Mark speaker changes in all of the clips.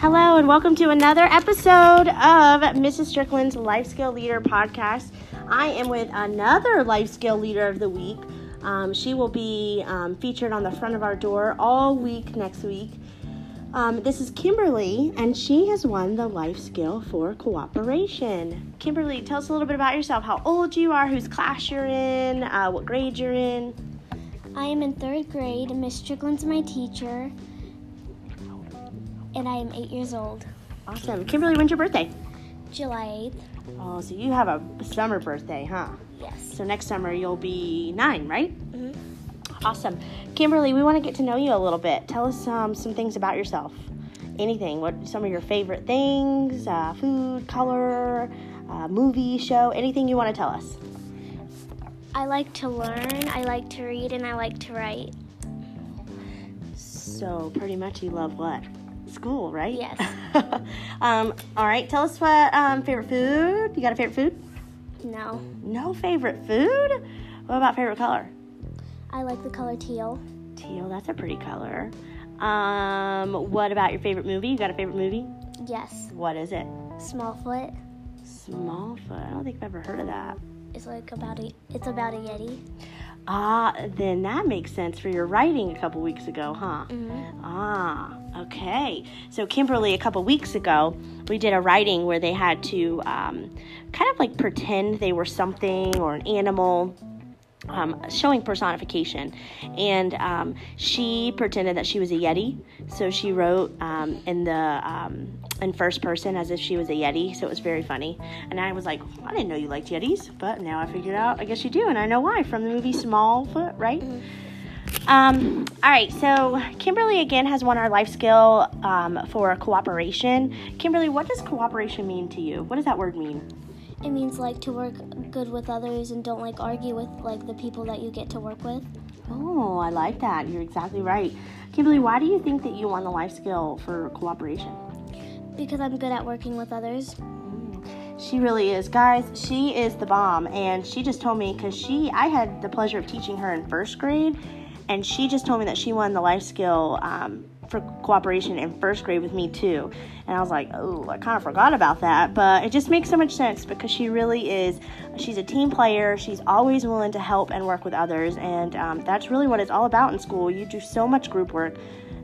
Speaker 1: Hello, and welcome to another episode of Mrs. Strickland's Life Skill Leader podcast. I am with another Life Skill Leader of the Week. Um, she will be um, featured on the front of our door all week next week. Um, this is Kimberly, and she has won the Life Skill for Cooperation. Kimberly, tell us a little bit about yourself how old you are, whose class you're in, uh, what grade you're in.
Speaker 2: I am in third grade. and Miss Strickland's my teacher, and I am eight years old.
Speaker 1: Awesome. Kimberly, when's your birthday?
Speaker 2: July 8th.
Speaker 1: Oh, so you have a summer birthday, huh?
Speaker 2: Yes.
Speaker 1: So next summer you'll be nine, right?
Speaker 2: Mhm.
Speaker 1: Awesome. Kimberly, we want to get to know you a little bit. Tell us um, some things about yourself. Anything. What some of your favorite things? Uh, food, color, uh, movie, show. Anything you want to tell us?
Speaker 2: I like to learn, I like to read, and I like to write.
Speaker 1: So pretty much you love what? School, right?
Speaker 2: Yes.
Speaker 1: um, all right. Tell us what um, favorite food. You got a favorite food?
Speaker 2: No.
Speaker 1: No favorite food. What about favorite color?
Speaker 2: I like the color teal.
Speaker 1: Teal. That's a pretty color. Um, what about your favorite movie? You got a favorite movie?
Speaker 2: Yes.
Speaker 1: What is it?
Speaker 2: Smallfoot.
Speaker 1: Smallfoot. I don't think I've ever heard of that.
Speaker 2: It's like about a it's about a yeti.
Speaker 1: Ah, then that makes sense for your writing a couple weeks ago, huh?
Speaker 2: Mhm.
Speaker 1: Ah, okay. So, Kimberly, a couple weeks ago, we did a writing where they had to um, kind of like pretend they were something or an animal. Um, showing personification, and um, she pretended that she was a yeti. So she wrote um, in the um, in first person as if she was a yeti. So it was very funny. And I was like, I didn't know you liked yetis, but now I figured out. I guess you do, and I know why from the movie Smallfoot, right? Um, all right, so Kimberly again has won our life skill um, for cooperation. Kimberly, what does cooperation mean to you? What does that word mean?
Speaker 2: It means like to work good with others and don't like argue with like the people that you get to work with.
Speaker 1: Oh, I like that. You're exactly right. Kimberly, why do you think that you won the life skill for cooperation?
Speaker 2: Because I'm good at working with others.
Speaker 1: She really is, guys. She is the bomb, and she just told me because she, I had the pleasure of teaching her in first grade, and she just told me that she won the life skill um, for cooperation in first grade with me too. And I was like, oh, I kind of forgot about that, but it just makes so much sense because she really is. She's a team player. She's always willing to help and work with others, and um, that's really what it's all about in school. You do so much group work.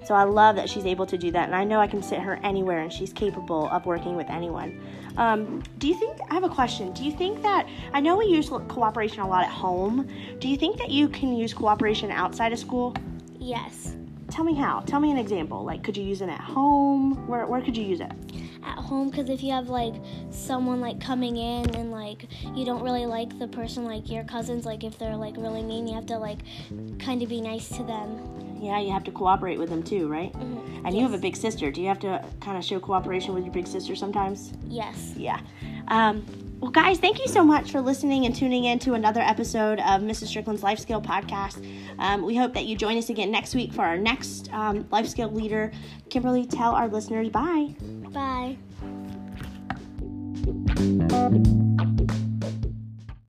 Speaker 1: So I love that she's able to do that, and I know I can sit her anywhere, and she's capable of working with anyone. Um, do you think? I have a question. Do you think that I know we use cooperation a lot at home? Do you think that you can use cooperation outside of school?
Speaker 2: Yes.
Speaker 1: Tell me how. Tell me an example. Like, could you use it at home? Where Where could you use it?
Speaker 2: at home because if you have like someone like coming in and like you don't really like the person like your cousins like if they're like really mean you have to like kind of be nice to them
Speaker 1: Yeah, you have to cooperate with them too, right?
Speaker 2: Mhm.
Speaker 1: And you have a big sister. Do you have to kind of show cooperation with your big sister sometimes?
Speaker 2: yes
Speaker 1: Yeah. Um, well, guys, thank you so much for listening and tuning in to another episode of Mrs. Strickland's Life Skill Podcast. Um, we hope that you join us again next week for our next um, Life Skill leader. Kimberly, tell our listeners bye.
Speaker 2: bye